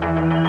creature.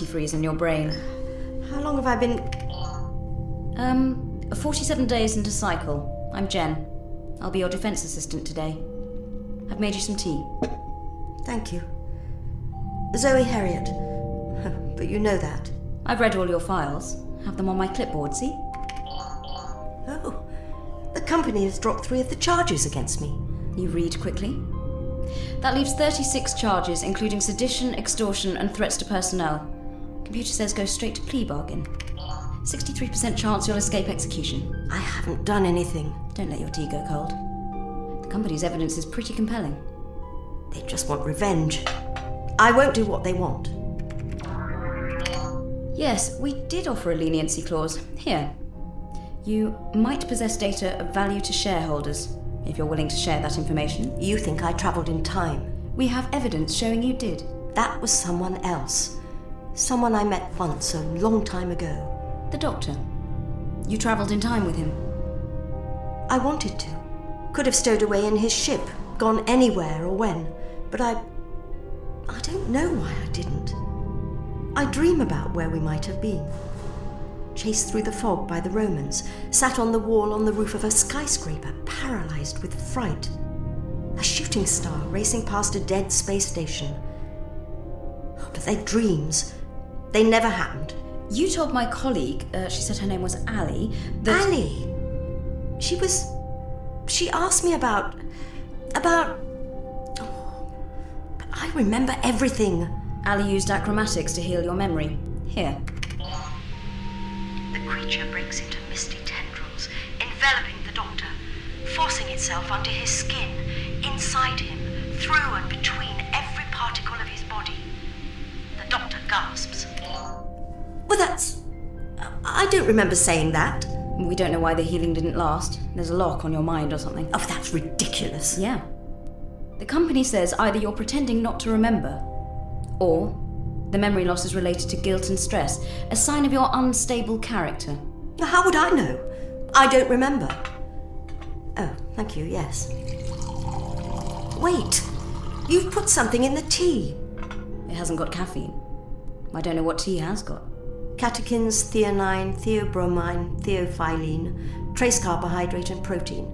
Antifreeze in your brain. How long have I been. Um, 47 days into cycle. I'm Jen. I'll be your defense assistant today. I've made you some tea. Thank you. Zoe Heriot. But you know that. I've read all your files. Have them on my clipboard, see? Oh. The company has dropped three of the charges against me. You read quickly. That leaves 36 charges, including sedition, extortion, and threats to personnel. Computer says go straight to plea bargain. 63% chance you'll escape execution. I haven't done anything. Don't let your tea go cold. The company's evidence is pretty compelling. They just want revenge. I won't do what they want. Yes, we did offer a leniency clause. Here. You might possess data of value to shareholders, if you're willing to share that information. You think I travelled in time. We have evidence showing you did. That was someone else. Someone I met once a long time ago. The doctor. You travelled in time with him. I wanted to. Could have stowed away in his ship, gone anywhere or when. But I. I don't know why I didn't. I dream about where we might have been. Chased through the fog by the Romans, sat on the wall on the roof of a skyscraper, paralyzed with fright. A shooting star racing past a dead space station. But they're dreams. They never happened. You told my colleague, uh, she said her name was Ali, that. Ali! She was. She asked me about. about. Oh, but I remember everything. Ali used acromatics to heal your memory. Here. The creature breaks into misty tendrils, enveloping the doctor, forcing itself under his skin, inside him, through and between every particle of his body. The doctor gasps. Well, that's. I don't remember saying that. We don't know why the healing didn't last. There's a lock on your mind or something. Oh, that's ridiculous. Yeah. The company says either you're pretending not to remember, or the memory loss is related to guilt and stress, a sign of your unstable character. How would I know? I don't remember. Oh, thank you, yes. Wait! You've put something in the tea. It hasn't got caffeine. I don't know what tea has got. Catechins, theanine, theobromine, theophylline, trace carbohydrate, and protein.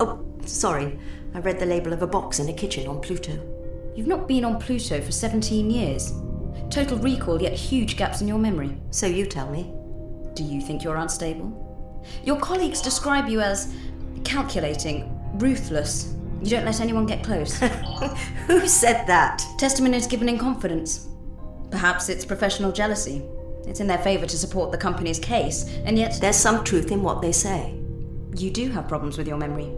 Oh, sorry. I read the label of a box in a kitchen on Pluto. You've not been on Pluto for 17 years. Total recall, yet huge gaps in your memory. So you tell me. Do you think you're unstable? Your colleagues describe you as calculating, ruthless. You don't let anyone get close. Who said that? Testimony is given in confidence. Perhaps it's professional jealousy. It's in their favour to support the company's case, and yet There's some truth in what they say. you do have problems with your memory.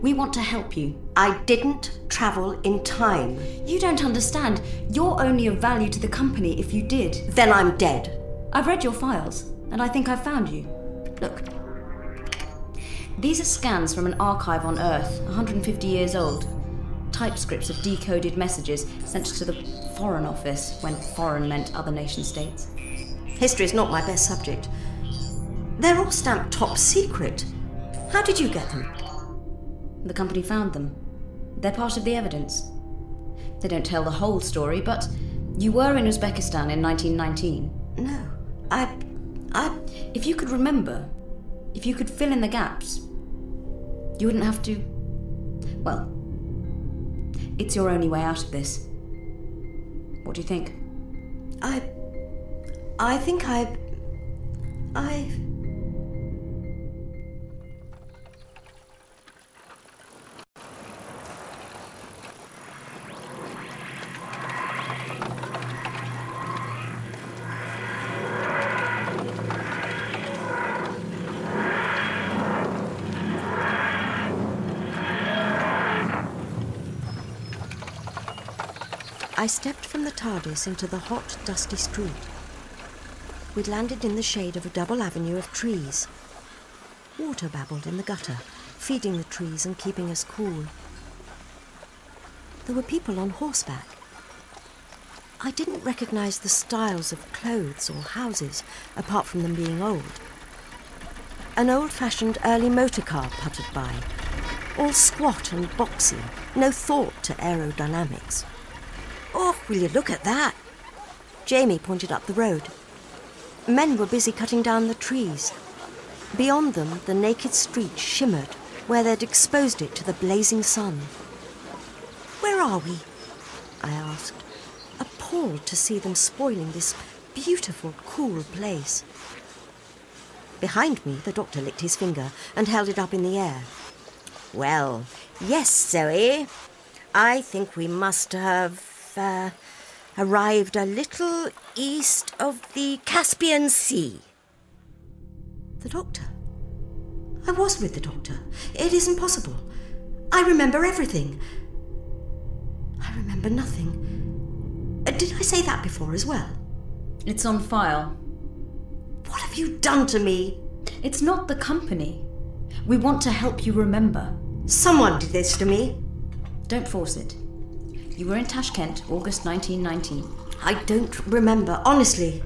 We want to help you. I didn't travel in time. You don't understand. You're only of value to the company if you did. Then I'm dead. I've read your files, and I think I've found you. Look. These are scans from an archive on Earth, 150 years old. Typescripts of decoded messages sent to the Foreign Office when foreign meant other nation states. History is not my best subject. They're all stamped top secret. How did you get them? The company found them. They're part of the evidence. They don't tell the whole story, but you were in Uzbekistan in 1919. No. I I. If you could remember, if you could fill in the gaps, you wouldn't have to. Well, it's your only way out of this. What do you think? I. I think I. I. I stepped from the TARDIS into the hot, dusty street. We'd landed in the shade of a double avenue of trees. Water babbled in the gutter, feeding the trees and keeping us cool. There were people on horseback. I didn't recognize the styles of clothes or houses, apart from them being old. An old fashioned early motor car puttered by, all squat and boxy, no thought to aerodynamics. Oh, will you look at that? Jamie pointed up the road. Men were busy cutting down the trees. Beyond them, the naked street shimmered where they'd exposed it to the blazing sun. Where are we? I asked, appalled to see them spoiling this beautiful, cool place. Behind me, the doctor licked his finger and held it up in the air. Well, yes, Zoe. I think we must have uh, arrived a little east of the Caspian Sea. The doctor? I was with the doctor. It isn't possible. I remember everything. I remember nothing. Uh, did I say that before as well? It's on file. What have you done to me? It's not the company. We want to help you remember. Someone did this to me. Don't force it. You were in Tashkent, August 1919. I don't remember, honestly.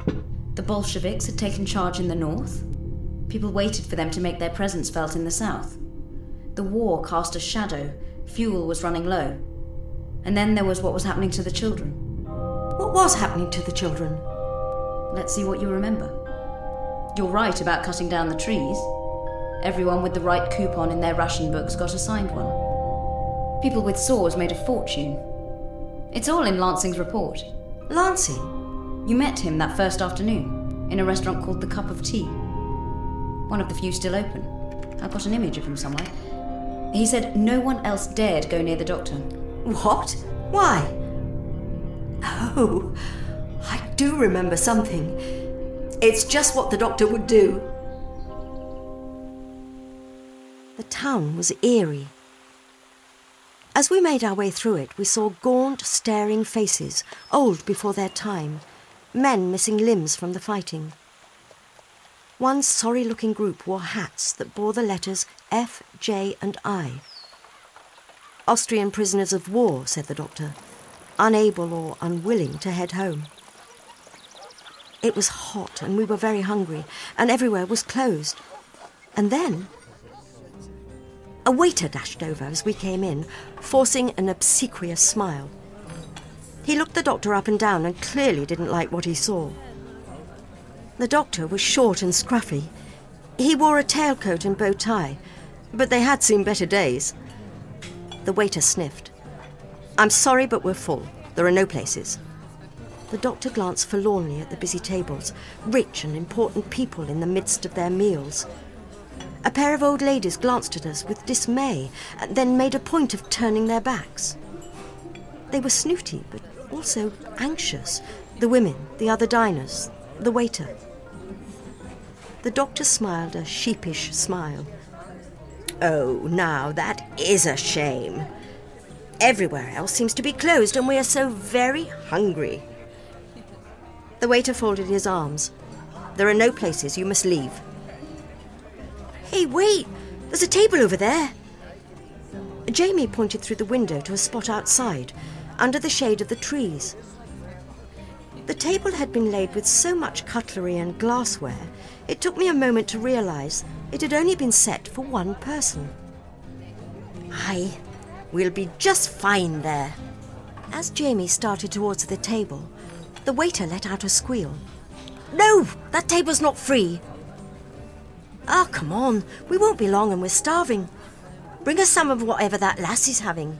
The Bolsheviks had taken charge in the north. People waited for them to make their presence felt in the south. The war cast a shadow, fuel was running low. And then there was what was happening to the children. What was happening to the children? Let's see what you remember. You're right about cutting down the trees. Everyone with the right coupon in their ration books got assigned one. People with saws made a fortune. It's all in Lansing's report. Lansing? You met him that first afternoon in a restaurant called The Cup of Tea. One of the few still open. I've got an image of him somewhere. He said no one else dared go near the doctor. What? Why? Oh, I do remember something. It's just what the doctor would do. The town was eerie. As we made our way through it, we saw gaunt, staring faces, old before their time, men missing limbs from the fighting. One sorry looking group wore hats that bore the letters F, J, and I. Austrian prisoners of war, said the doctor, unable or unwilling to head home. It was hot and we were very hungry, and everywhere was closed. And then a waiter dashed over as we came in, forcing an obsequious smile. He looked the doctor up and down and clearly didn't like what he saw. The doctor was short and scruffy. He wore a tailcoat and bow tie, but they had seen better days. The waiter sniffed. I'm sorry, but we're full. There are no places. The doctor glanced forlornly at the busy tables, rich and important people in the midst of their meals. A pair of old ladies glanced at us with dismay, and then made a point of turning their backs. They were snooty, but also anxious. The women, the other diners, the waiter. The doctor smiled a sheepish smile. Oh, now that is a shame. Everywhere else seems to be closed, and we are so very hungry. The waiter folded his arms. There are no places. You must leave. Hey, wait! There's a table over there. Jamie pointed through the window to a spot outside, under the shade of the trees. The table had been laid with so much cutlery and glassware, it took me a moment to realize it had only been set for one person. Aye, we'll be just fine there. As Jamie started towards the table, the waiter let out a squeal. No, that table's not free. Ah, oh, come on. We won't be long and we're starving. Bring us some of whatever that lassie's having.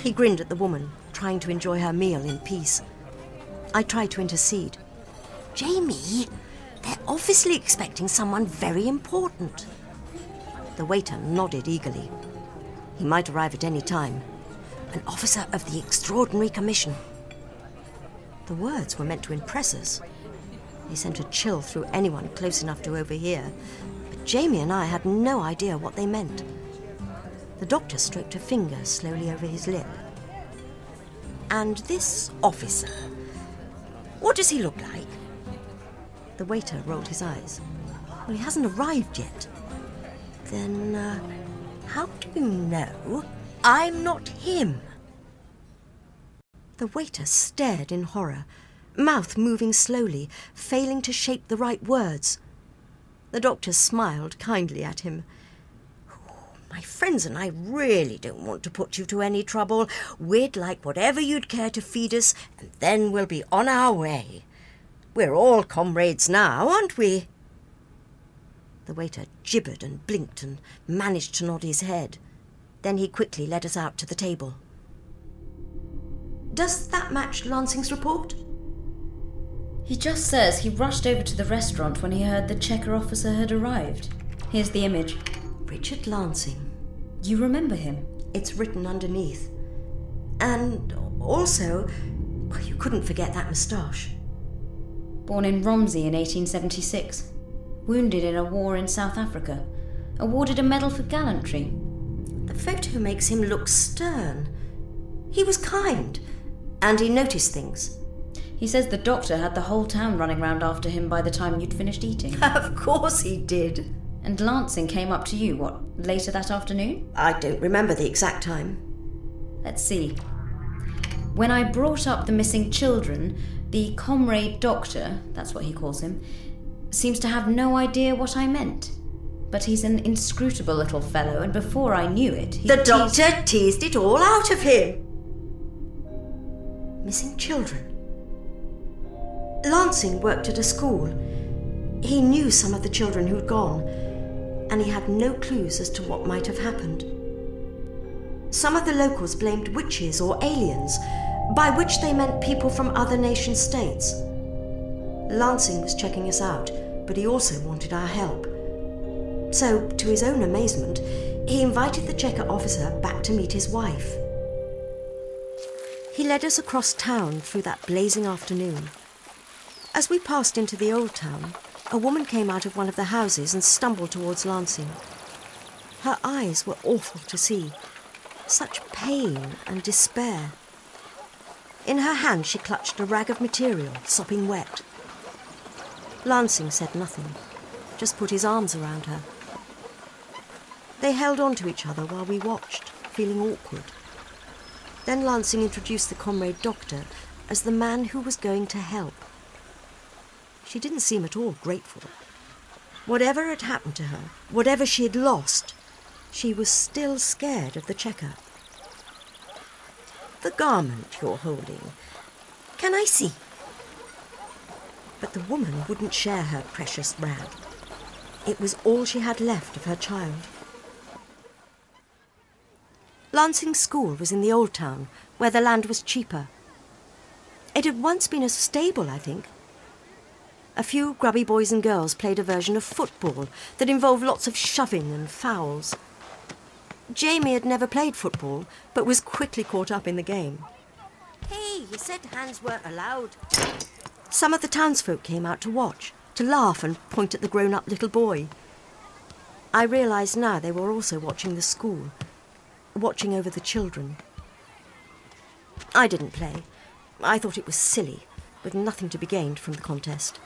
He grinned at the woman, trying to enjoy her meal in peace. I tried to intercede. Jamie, they're obviously expecting someone very important. The waiter nodded eagerly. He might arrive at any time. An officer of the Extraordinary Commission. The words were meant to impress us. They sent a chill through anyone close enough to overhear, but Jamie and I had no idea what they meant. The doctor stroked a finger slowly over his lip. And this officer, what does he look like? The waiter rolled his eyes. Well, he hasn't arrived yet. Then, uh, how do you know I'm not him? The waiter stared in horror, mouth moving slowly, failing to shape the right words. The doctor smiled kindly at him. My friends and I really don't want to put you to any trouble. We'd like whatever you'd care to feed us, and then we'll be on our way. We're all comrades now, aren't we? The waiter gibbered and blinked and managed to nod his head. Then he quickly led us out to the table. Does that match Lansing's report? He just says he rushed over to the restaurant when he heard the Cheka officer had arrived. Here's the image. Richard Lansing. You remember him? It's written underneath. And also, well, you couldn't forget that moustache. Born in Romsey in 1876. Wounded in a war in South Africa. Awarded a medal for gallantry. The photo makes him look stern. He was kind, and he noticed things. He says the doctor had the whole town running round after him by the time you'd finished eating. of course he did. And Lansing came up to you, what, later that afternoon? I don't remember the exact time. Let's see. When I brought up the missing children, the comrade doctor, that's what he calls him, seems to have no idea what I meant. But he's an inscrutable little fellow, and before I knew it, The teased... doctor teased it all out of him. Missing children. Lansing worked at a school. He knew some of the children who'd gone and he had no clues as to what might have happened. Some of the locals blamed witches or aliens, by which they meant people from other nation states. Lansing was checking us out, but he also wanted our help. So, to his own amazement, he invited the Cheka officer back to meet his wife. He led us across town through that blazing afternoon. As we passed into the old town, a woman came out of one of the houses and stumbled towards Lansing. Her eyes were awful to see. Such pain and despair. In her hand, she clutched a rag of material, sopping wet. Lansing said nothing, just put his arms around her. They held on to each other while we watched, feeling awkward. Then Lansing introduced the comrade doctor as the man who was going to help. She didn't seem at all grateful. Whatever had happened to her, whatever she had lost, she was still scared of the Cheka. The garment you're holding, can I see? But the woman wouldn't share her precious rag. It was all she had left of her child. Lansing School was in the old town, where the land was cheaper. It had once been a stable, I think, a few grubby boys and girls played a version of football that involved lots of shoving and fouls. Jamie had never played football, but was quickly caught up in the game. Hey, you said hands weren't allowed. Some of the townsfolk came out to watch, to laugh and point at the grown up little boy. I realised now they were also watching the school, watching over the children. I didn't play. I thought it was silly, with nothing to be gained from the contest.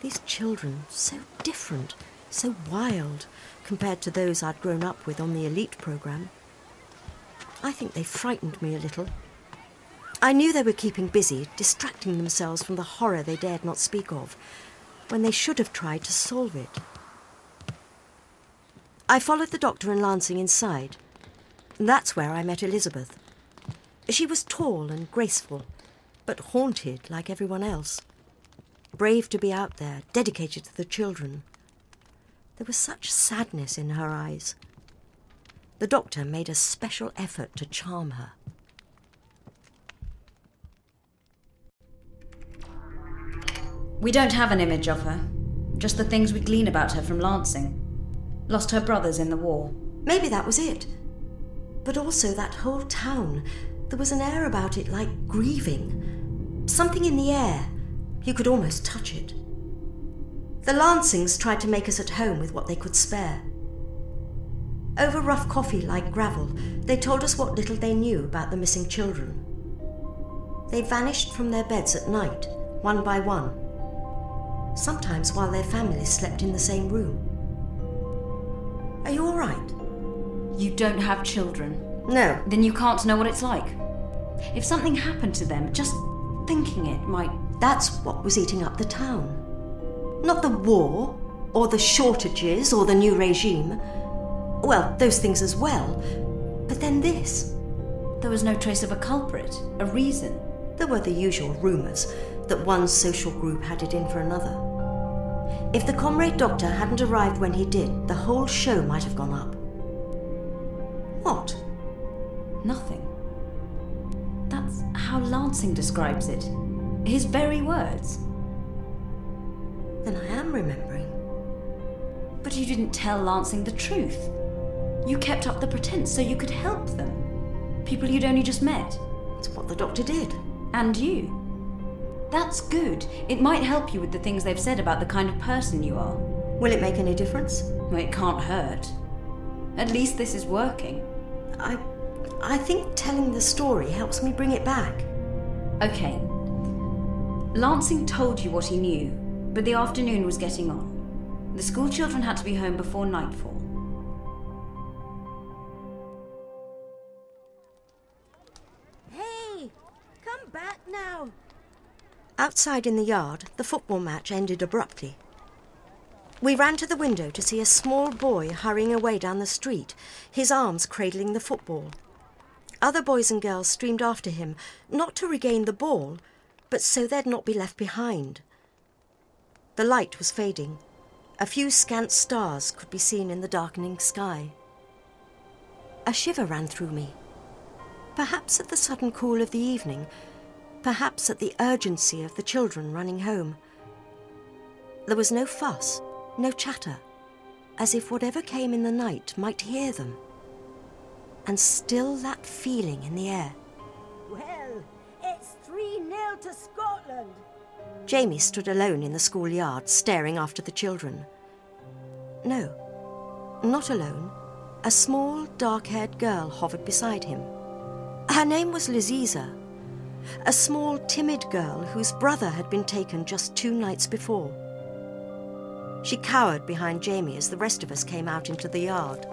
These children, so different, so wild, compared to those I'd grown up with on the elite programme. I think they frightened me a little. I knew they were keeping busy, distracting themselves from the horror they dared not speak of, when they should have tried to solve it. I followed the doctor and Lansing inside. That's where I met Elizabeth. She was tall and graceful, but haunted like everyone else. Brave to be out there, dedicated to the children. There was such sadness in her eyes. The doctor made a special effort to charm her. We don't have an image of her, just the things we glean about her from Lansing. Lost her brothers in the war. Maybe that was it. But also that whole town. There was an air about it like grieving. Something in the air. You could almost touch it. The Lansings tried to make us at home with what they could spare. Over rough coffee like gravel, they told us what little they knew about the missing children. They vanished from their beds at night, one by one, sometimes while their families slept in the same room. Are you all right? You don't have children. No. Then you can't know what it's like. If something happened to them, just thinking it might. That's what was eating up the town. Not the war, or the shortages, or the new regime. Well, those things as well. But then this. There was no trace of a culprit, a reason. There were the usual rumours that one social group had it in for another. If the comrade doctor hadn't arrived when he did, the whole show might have gone up. What? Nothing. That's how Lansing describes it. His very words. Then I am remembering. But you didn't tell Lansing the truth. You kept up the pretense so you could help them. People you'd only just met. It's what the doctor did. And you. That's good. It might help you with the things they've said about the kind of person you are. Will it make any difference? Well, it can't hurt. At least this is working. I I think telling the story helps me bring it back. Okay. Lansing told you what he knew, but the afternoon was getting on. The school children had to be home before nightfall. Hey, come back now. Outside in the yard, the football match ended abruptly. We ran to the window to see a small boy hurrying away down the street, his arms cradling the football. Other boys and girls streamed after him, not to regain the ball, but so they'd not be left behind. The light was fading. A few scant stars could be seen in the darkening sky. A shiver ran through me. Perhaps at the sudden cool of the evening, perhaps at the urgency of the children running home. There was no fuss, no chatter, as if whatever came in the night might hear them. And still that feeling in the air. Well, it's 3 0 to Scotland. Jamie stood alone in the schoolyard, staring after the children. No, not alone. A small, dark haired girl hovered beside him. Her name was Laziza, a small, timid girl whose brother had been taken just two nights before. She cowered behind Jamie as the rest of us came out into the yard.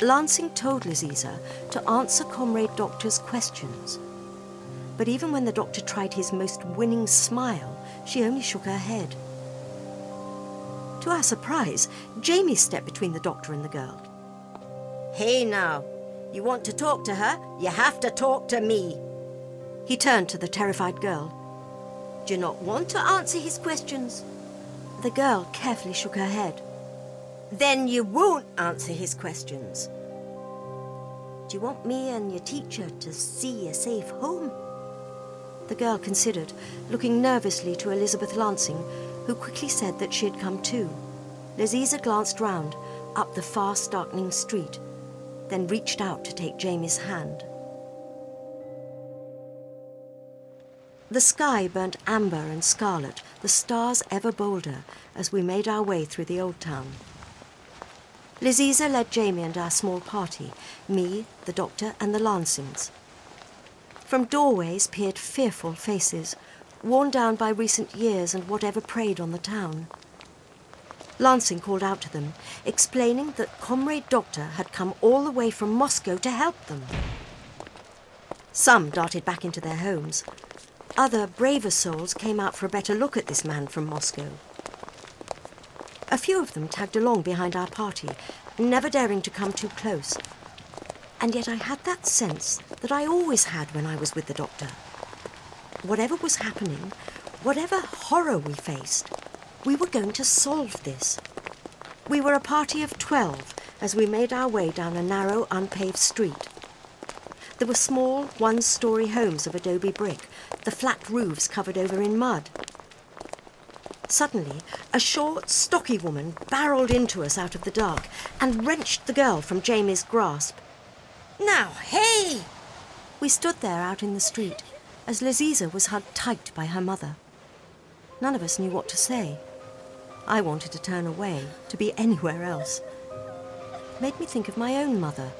Lansing told Laziza to answer Comrade Doctor's questions. But even when the doctor tried his most winning smile, she only shook her head. To our surprise, Jamie stepped between the doctor and the girl. Hey now, you want to talk to her? You have to talk to me. He turned to the terrified girl. Do you not want to answer his questions? The girl carefully shook her head. Then you won't answer his questions. Do you want me and your teacher to see you safe home? The girl considered, looking nervously to Elizabeth Lansing, who quickly said that she had come too. Laziza glanced round, up the fast darkening street, then reached out to take Jamie's hand. The sky burnt amber and scarlet, the stars ever bolder, as we made our way through the old town. Laziza led Jamie and our small party, me, the doctor, and the Lansings. From doorways peered fearful faces, worn down by recent years and whatever preyed on the town. Lansing called out to them, explaining that Comrade Doctor had come all the way from Moscow to help them. Some darted back into their homes. Other, braver souls came out for a better look at this man from Moscow. A few of them tagged along behind our party, never daring to come too close. And yet I had that sense that I always had when I was with the doctor. Whatever was happening, Whatever horror we faced, we were going to solve this. We were a party of 12 as we made our way down a narrow, unpaved street. There were small, one story homes of adobe brick, the flat roofs covered over in mud. Suddenly, a short, stocky woman barreled into us out of the dark and wrenched the girl from Jamie's grasp. Now, hey! We stood there out in the street as Laziza was hugged tight by her mother. None of us knew what to say. I wanted to turn away, to be anywhere else. It Made me think of my own mother,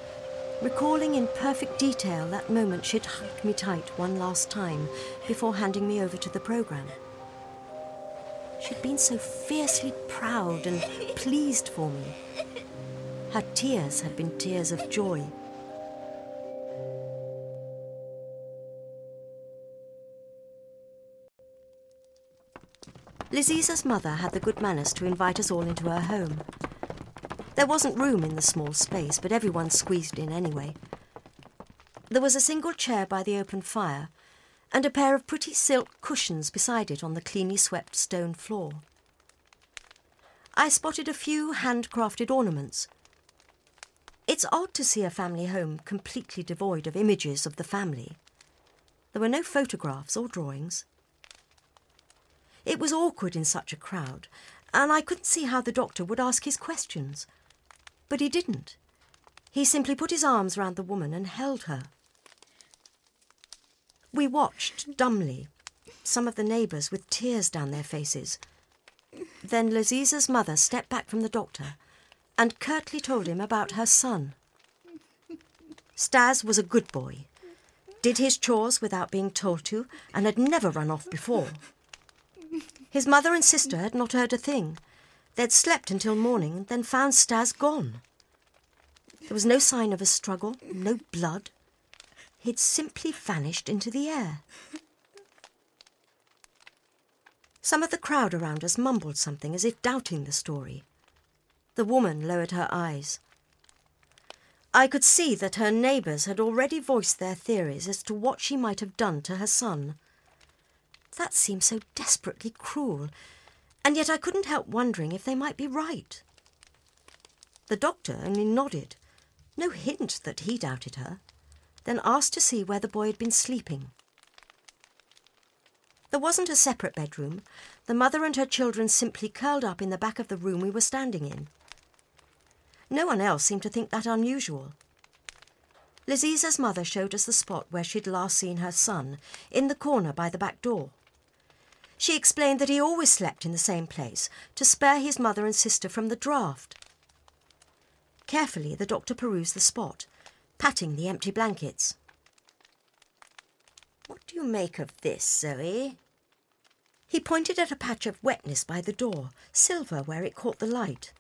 recalling in perfect detail that moment she'd hugged me tight one last time before handing me over to the programme. She'd been so fiercely proud and pleased for me. Her tears had been tears of joy. Laziza's mother had the good manners to invite us all into her home. There wasn't room in the small space, but everyone squeezed in anyway. There was a single chair by the open fire, and a pair of pretty silk cushions beside it on the cleanly swept stone floor. I spotted a few handcrafted ornaments. It's odd to see a family home completely devoid of images of the family. There were no photographs or drawings. It was awkward in such a crowd, and I couldn't see how the doctor would ask his questions. But he didn't. He simply put his arms round the woman and held her. We watched dumbly, some of the neighbours with tears down their faces. Then Laziza's mother stepped back from the doctor and curtly told him about her son. Stas was a good boy, did his chores without being told to, and had never run off before. His mother and sister had not heard a thing. They'd slept until morning and then found Stas gone. There was no sign of a struggle, no blood. He'd simply vanished into the air. Some of the crowd around us mumbled something as if doubting the story. The woman lowered her eyes. I could see that her neighbours had already voiced their theories as to what she might have done to her son. That seemed so desperately cruel, and yet I couldn't help wondering if they might be right. The doctor only nodded, no hint that he doubted her, then asked to see where the boy had been sleeping. There wasn't a separate bedroom. The mother and her children simply curled up in the back of the room we were standing in. No one else seemed to think that unusual. Laziza's mother showed us the spot where she'd last seen her son, in the corner by the back door. She explained that he always slept in the same place to spare his mother and sister from the draught. Carefully, the doctor perused the spot, patting the empty blankets. What do you make of this, Zoe? He pointed at a patch of wetness by the door, silver where it caught the light.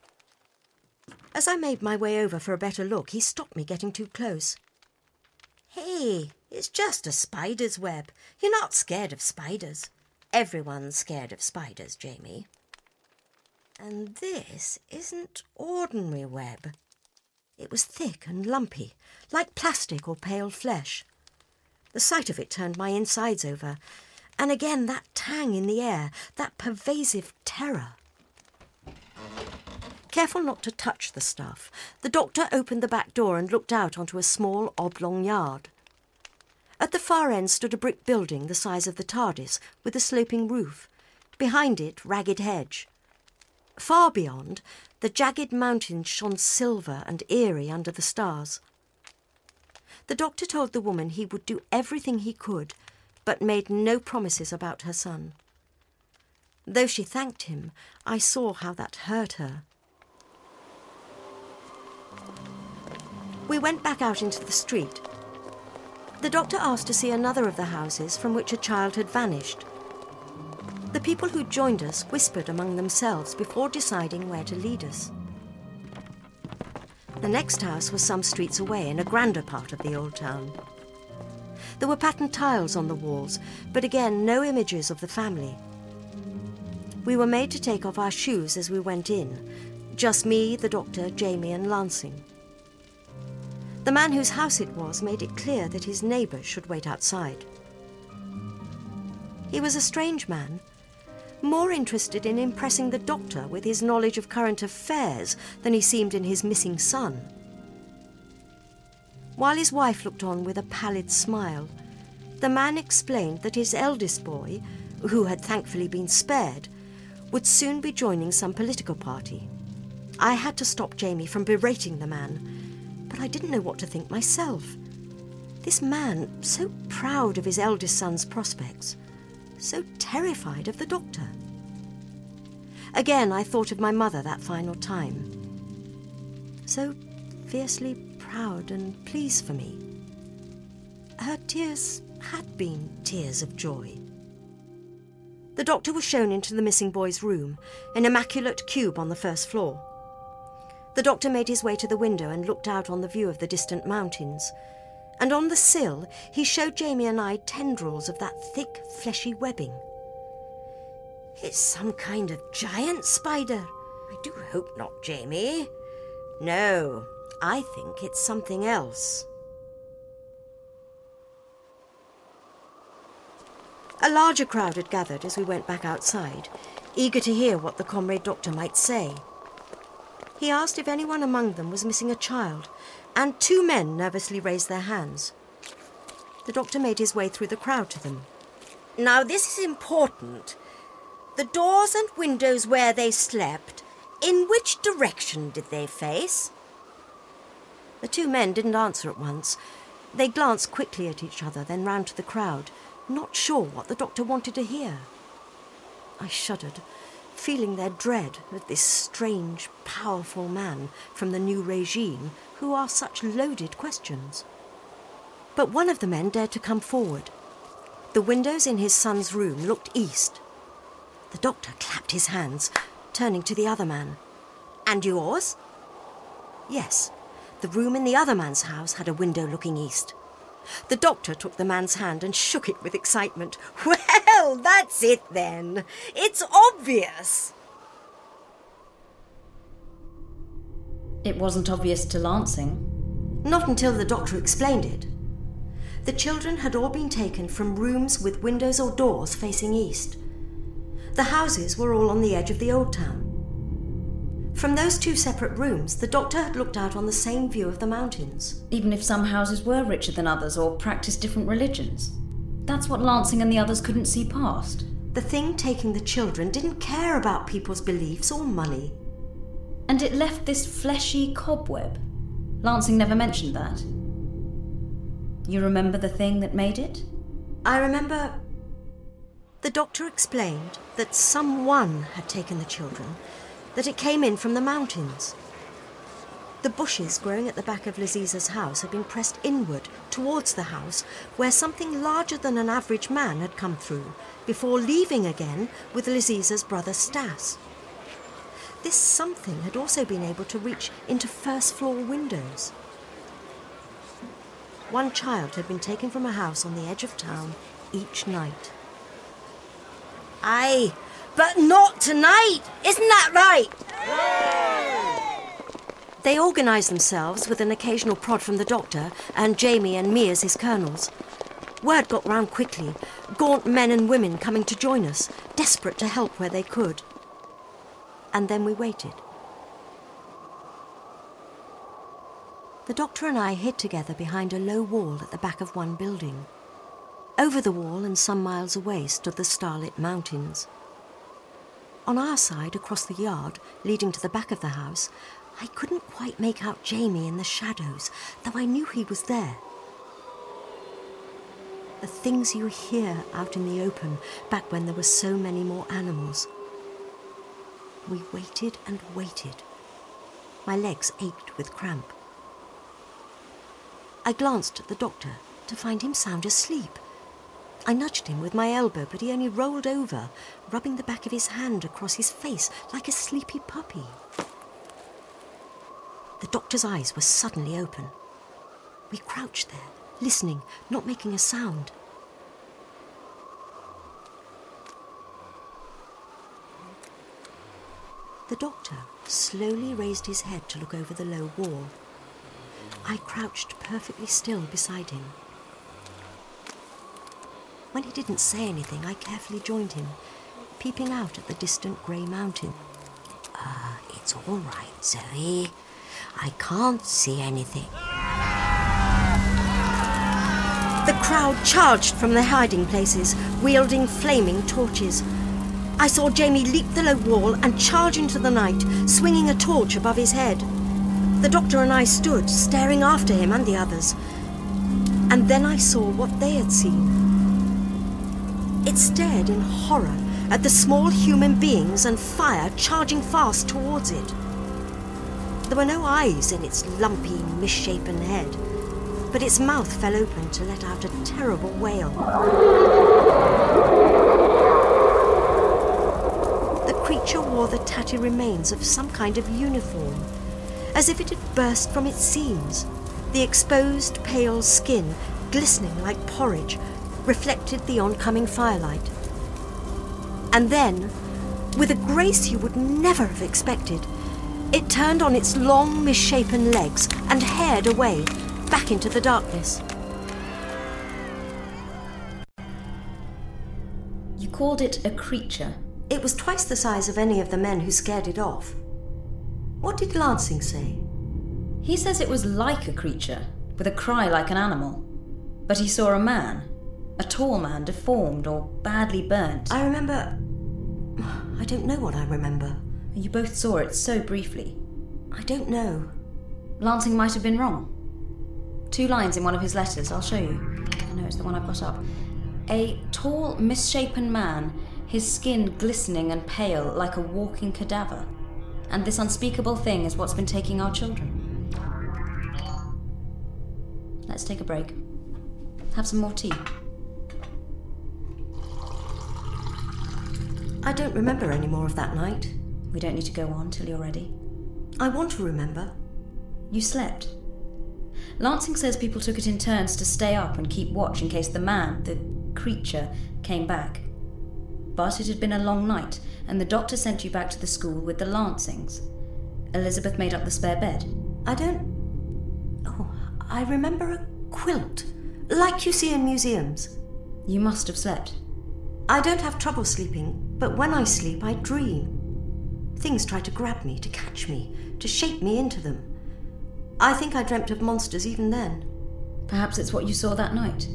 As I made my way over for a better look, he stopped me getting too close. Hey, it's just a spider's web. You're not scared of spiders. Everyone's scared of spiders, Jamie. And this isn't ordinary web. It was thick and lumpy, like plastic or pale flesh. The sight of it turned my insides over, and again that tang in the air, that pervasive terror. Careful not to touch the stuff, the doctor opened the back door and looked out onto a small oblong yard. At the far end stood a brick building the size of the TARDIS with a sloping roof. Behind it, ragged hedge. Far beyond, the jagged mountains shone silver and eerie under the stars. The doctor told the woman he would do everything he could, but made no promises about her son. Though she thanked him, I saw how that hurt her. We went back out into the street. The doctor asked to see another of the houses from which a child had vanished. The people who joined us whispered among themselves before deciding where to lead us. The next house was some streets away in a grander part of the old town. There were patterned tiles on the walls, but again no images of the family. We were made to take off our shoes as we went in. Just me, the doctor, Jamie, and Lansing. The man whose house it was made it clear that his neighbour should wait outside. He was a strange man, more interested in impressing the doctor with his knowledge of current affairs than he seemed in his missing son. While his wife looked on with a pallid smile, the man explained that his eldest boy, who had thankfully been spared, would soon be joining some political party. I had to stop Jamie from berating the man, but I didn't know what to think myself. This man, so proud of his eldest son's prospects, so terrified of the doctor. Again, I thought of my mother that final time. So fiercely proud and pleased for me. Her tears had been tears of joy. The doctor was shown into the missing boy's room, an immaculate cube on the first floor. The doctor made his way to the window and looked out on the view of the distant mountains. And on the sill, he showed Jamie and I tendrils of that thick, fleshy webbing. It's some kind of giant spider. I do hope not, Jamie. No, I think it's something else. A larger crowd had gathered as we went back outside, eager to hear what the comrade doctor might say. He asked if anyone among them was missing a child, and two men nervously raised their hands. The doctor made his way through the crowd to them. Now, this is important. The doors and windows where they slept, in which direction did they face? The two men didn't answer at once. They glanced quickly at each other, then round to the crowd, not sure what the doctor wanted to hear. I shuddered, feeling their dread at this strange, powerful man from the new regime who asked such loaded questions. But one of the men dared to come forward. The windows in his son's room looked east. The doctor clapped his hands, turning to the other man. And yours? Yes, the room in the other man's house had a window looking east. The doctor took the man's hand and shook it with excitement. Well, that's it then. It's obvious. It wasn't obvious to Lansing. Not until the doctor explained it. The children had all been taken from rooms with windows or doors facing east. The houses were all on the edge of the old town. From those two separate rooms, the doctor had looked out on the same view of the mountains. Even if some houses were richer than others or practiced different religions. That's what Lansing and the others couldn't see past. The thing taking the children didn't care about people's beliefs or money. And it left this fleshy cobweb. Lansing never mentioned that. You remember the thing that made it? I remember. The doctor explained that someone had taken the children that it came in from the mountains. The bushes growing at the back of Laziza's house had been pressed inward towards the house where something larger than an average man had come through before leaving again with Laziza's brother Stas. This something had also been able to reach into first floor windows. One child had been taken from a house on the edge of town each night. Aye, but not tonight! Isn't that right? They organised themselves with an occasional prod from the doctor and Jamie and me as his colonels. Word got round quickly, gaunt men and women coming to join us, desperate to help where they could. And then we waited. The doctor and I hid together behind a low wall at the back of one building. Over the wall and some miles away stood the starlit mountains. On our side, across the yard, leading to the back of the house, I couldn't quite make out Jamie in the shadows, though I knew he was there. The things you hear out in the open back when there were so many more animals. We waited and waited. My legs ached with cramp. I glanced at the doctor to find him sound asleep. I nudged him with my elbow, but he only rolled over, rubbing the back of his hand across his face like a sleepy puppy. The doctor's eyes were suddenly open. We crouched there, listening, not making a sound. The doctor slowly raised his head to look over the low wall. I crouched perfectly still beside him. When he didn't say anything, I carefully joined him, peeping out at the distant grey mountain. Uh, it's all right, Zoe. I can't see anything. The crowd charged from their hiding places, wielding flaming torches. I saw Jamie leap the low wall and charge into the night, swinging a torch above his head. The doctor and I stood, staring after him and the others. And then I saw what they had seen. It stared in horror at the small human beings and fire charging fast towards it. There were no eyes in its lumpy, misshapen head but its mouth fell open to let out a terrible wail. The creature wore the tatty remains of some kind of uniform, as if it had burst from its seams. The exposed, pale skin, glistening like porridge, reflected the oncoming firelight. And then, with a grace you would never have expected, it turned on its long, misshapen legs and hared away, back into the darkness. You called it a creature. It was twice the size of any of the men who scared it off. What did Lansing say? He says it was like a creature, with a cry like an animal. But he saw a man, a tall man, deformed or badly burnt. I remember. I don't know what I remember. You both saw it so briefly. I don't know. Lansing might have been wrong. Two lines in one of his letters, I'll show you. I know it's the one I've got up. A tall, misshapen man, his skin glistening and pale like a walking cadaver. And this unspeakable thing is what's been taking our children. Let's take a break. Have some more tea. I don't remember any more of that night. We don't need to go on till you're ready. I want to remember. You slept. Lansing says people took it in turns to stay up and keep watch in case the man, the creature, came back. But it had been a long night, and the doctor sent you back to the school with the Lansings. Elizabeth made up the spare bed. I don't. Oh, I remember a quilt, like you see in museums. You must have slept. I don't have trouble sleeping, but when I sleep, I dream. Things try to grab me, to catch me, to shape me into them. I think I dreamt of monsters even then. Perhaps it's what you saw that night.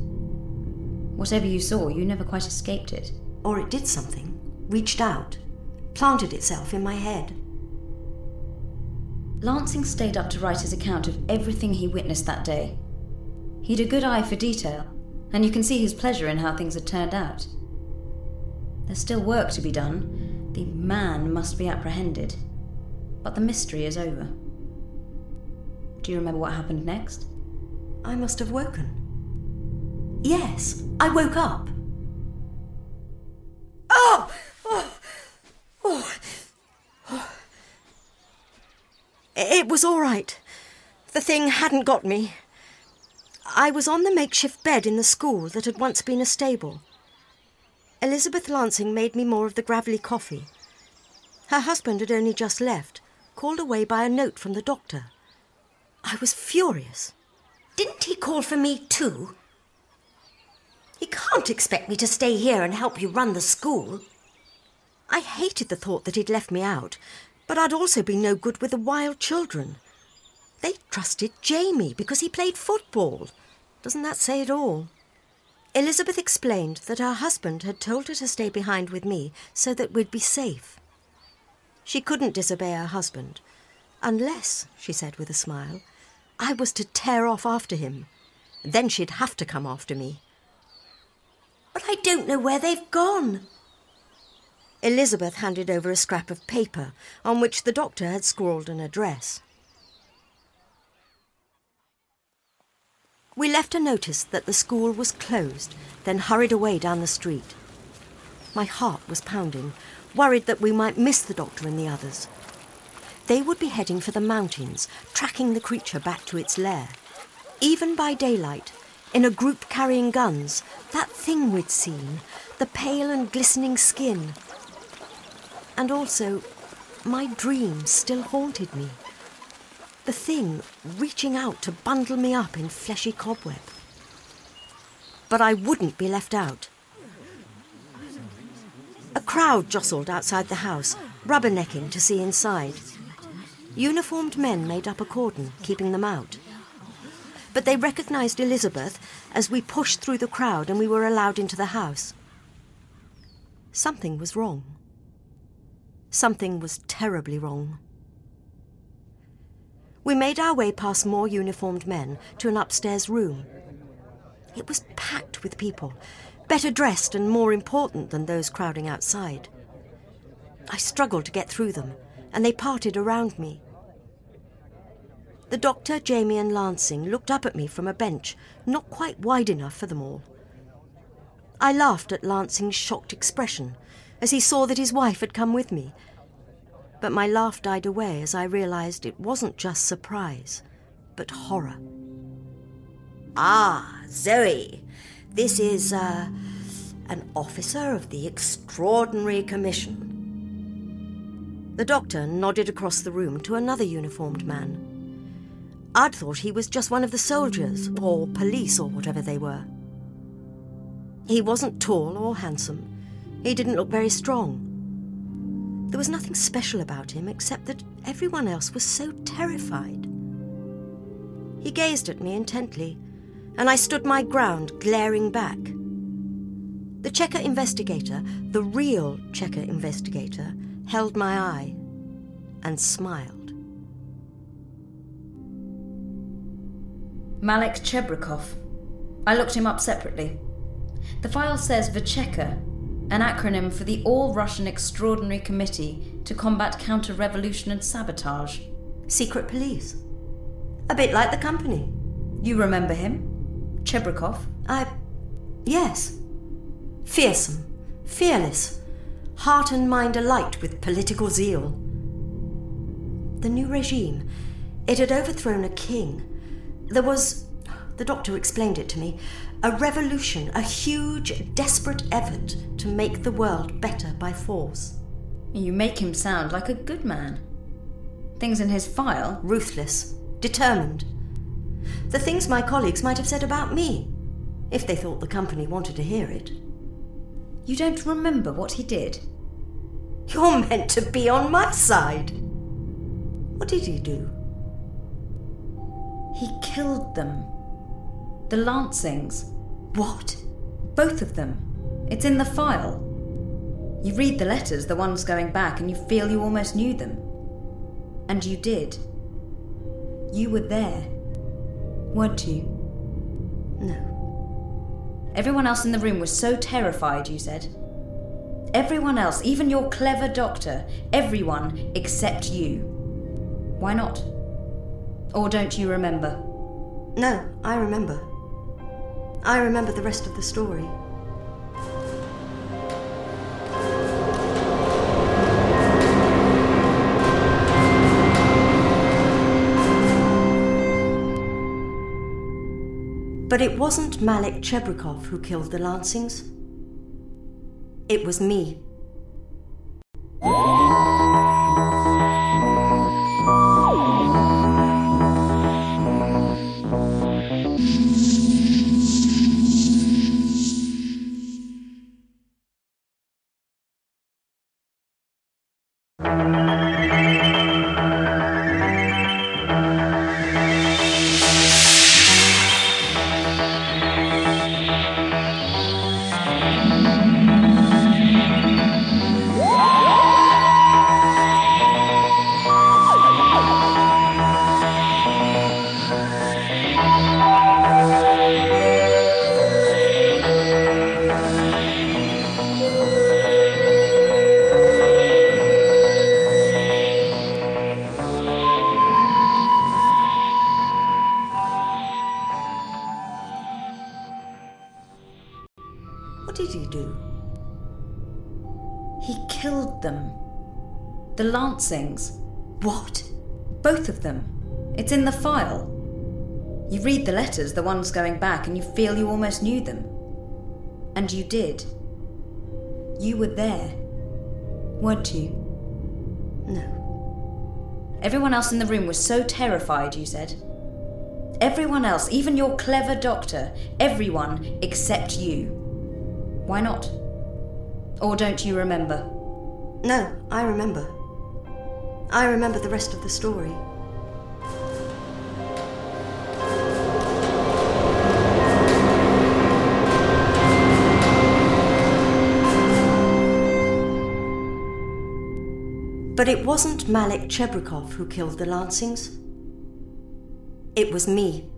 Whatever you saw, you never quite escaped it. Or it did something, reached out, planted itself in my head. Lansing stayed up to write his account of everything he witnessed that day. He'd a good eye for detail, and you can see his pleasure in how things had turned out. There's still work to be done. The man must be apprehended. But the mystery is over. Do you remember what happened next? I must have woken. Yes, I woke up. Oh! Oh! Oh! oh. It was all right. The thing hadn't got me. I was on the makeshift bed in the school that had once been a stable. Elizabeth Lansing made me more of the gravelly coffee. Her husband had only just left, called away by a note from the doctor. I was furious. Didn't he call for me too? He can't expect me to stay here and help you run the school. I hated the thought that he'd left me out, but I'd also been no good with the wild children. They trusted Jamie because he played football. Doesn't that say it all? Elizabeth explained that her husband had told her to stay behind with me so that we'd be safe. She couldn't disobey her husband, unless, she said with a smile, I was to tear off after him. Then she'd have to come after me. But I don't know where they've gone. Elizabeth handed over a scrap of paper on which the doctor had scrawled an address. We left a notice that the school was closed, then hurried away down the street. My heart was pounding, worried that we might miss the doctor and the others. They would be heading for the mountains, tracking the creature back to its lair. Even by daylight, in a group carrying guns, that thing we'd seen, the pale and glistening skin. And also, my dreams still haunted me. The thing reaching out to bundle me up in fleshy cobweb. But I wouldn't be left out. A crowd jostled outside the house, rubbernecking to see inside. Uniformed men made up a cordon, keeping them out. But they recognised Elizabeth as we pushed through the crowd and we were allowed into the house. Something was wrong. Something was terribly wrong. We made our way past more uniformed men to an upstairs room. It was packed with people, better dressed and more important than those crowding outside. I struggled to get through them, and they parted around me. The doctor, Jamie, and Lansing looked up at me from a bench, not quite wide enough for them all. I laughed at Lansing's shocked expression as he saw that his wife had come with me. But my laugh died away as I realized it wasn't just surprise, but horror. Ah, Zoe, this is, uh, an officer of the Extraordinary Commission. The doctor nodded across the room to another uniformed man. I'd thought he was just one of the soldiers, or police, or whatever they were. He wasn't tall or handsome. He didn't look very strong. There was nothing special about him except that everyone else was so terrified. He gazed at me intently, and I stood my ground, glaring back. The Cheka investigator, the real Cheka investigator, held my eye and smiled. Malik Chebrikov. I looked him up separately. The file says Vecheka, an acronym for the All Russian Extraordinary Committee to Combat Counter Revolution and Sabotage. Secret police. A bit like the company. You remember him? Chebrikov? I. Yes. Fearsome, fearless, heart and mind alight with political zeal. The new regime, it had overthrown a king. There was, the doctor explained it to me, a revolution, a huge, desperate effort to make the world better by force. You make him sound like a good man. Things in his file? Ruthless, determined. The things my colleagues might have said about me, if they thought the company wanted to hear it. You don't remember what he did? You're meant to be on my side. What did he do? He killed them. The Lansings. What? Both of them. It's in the file. You read the letters, the ones going back, and you feel you almost knew them. And you did. You were there. Weren't you? No. Everyone else in the room was so terrified, you said. Everyone else, even your clever doctor, everyone except you. Why not? Or don't you remember? No, I remember. I remember the rest of the story. But it wasn't Malik Chebrikov who killed the Lansings. It was me. Lansings. What? Both of them. It's in the file. You read the letters, the ones going back, and you feel you almost knew them. And you did. You were there. Weren't you? No. Everyone else in the room was so terrified, you said. Everyone else, even your clever doctor, everyone except you. Why not? Or don't you remember? No, I remember. I remember the rest of the story. But it wasn't Malik Chebrikov who killed the Lansings. It was me.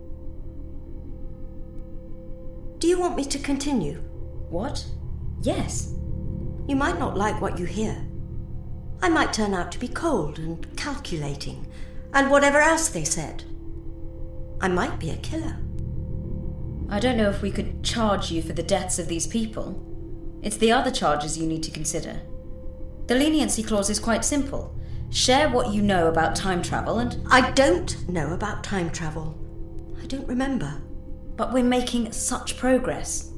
Do you want me to continue? What? Yes. You might not like what you hear. I might turn out to be cold and calculating, and whatever else they said. I might be a killer. I don't know if we could charge you for the deaths of these people. It's the other charges you need to consider. The leniency clause is quite simple. Share what you know about time travel and. I don't know about time travel. I don't remember. But we're making such progress.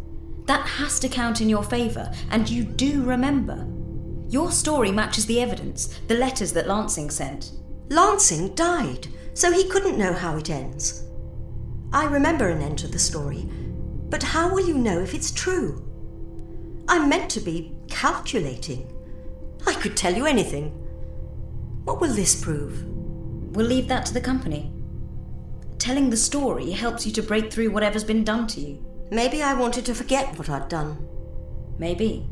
That has to count in your favour, and you do remember. Your story matches the evidence, the letters that Lansing sent. Lansing died, so he couldn't know how it ends. I remember an end to the story, but how will you know if it's true? I'm meant to be calculating. I could tell you anything. What will this prove? We'll leave that to the company. Telling the story helps you to break through whatever's been done to you. Maybe I wanted to forget what I'd done. Maybe.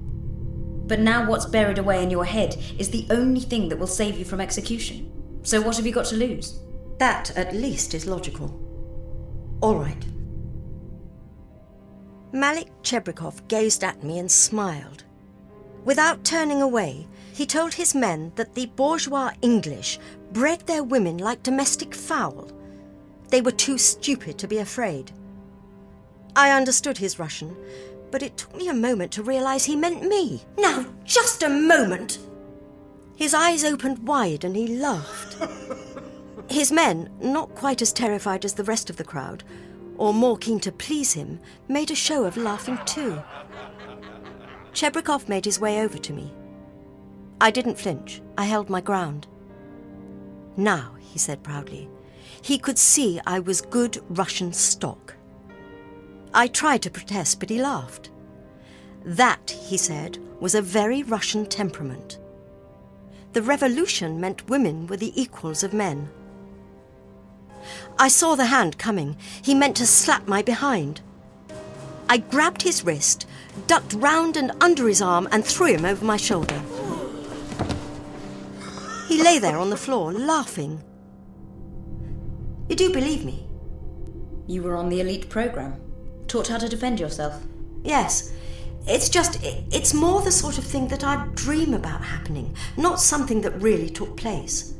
But now what's buried away in your head is the only thing that will save you from execution. So what have you got to lose? That, at least, is logical. All right. Malik Chebrikov gazed at me and smiled. Without turning away, he told his men that the bourgeois English bred their women like domestic fowl. They were too stupid to be afraid. I understood his Russian, but it took me a moment to realize he meant me. Now, just a moment! His eyes opened wide and he laughed. His men, not quite as terrified as the rest of the crowd, or more keen to please him, made a show of laughing too. Chebrikov made his way over to me. I didn't flinch. I held my ground. Now, he said proudly, he could see I was good Russian stock. I tried to protest, but he laughed. That, he said, was a very Russian temperament. The revolution meant women were the equals of men. I saw the hand coming. He meant to slap my behind. I grabbed his wrist, ducked round and under his arm, and threw him over my shoulder. He lay there on the floor, laughing. You do believe me? You were on the elite program, taught how to defend yourself. Yes. It's just, it's more the sort of thing that I dream about happening, not something that really took place.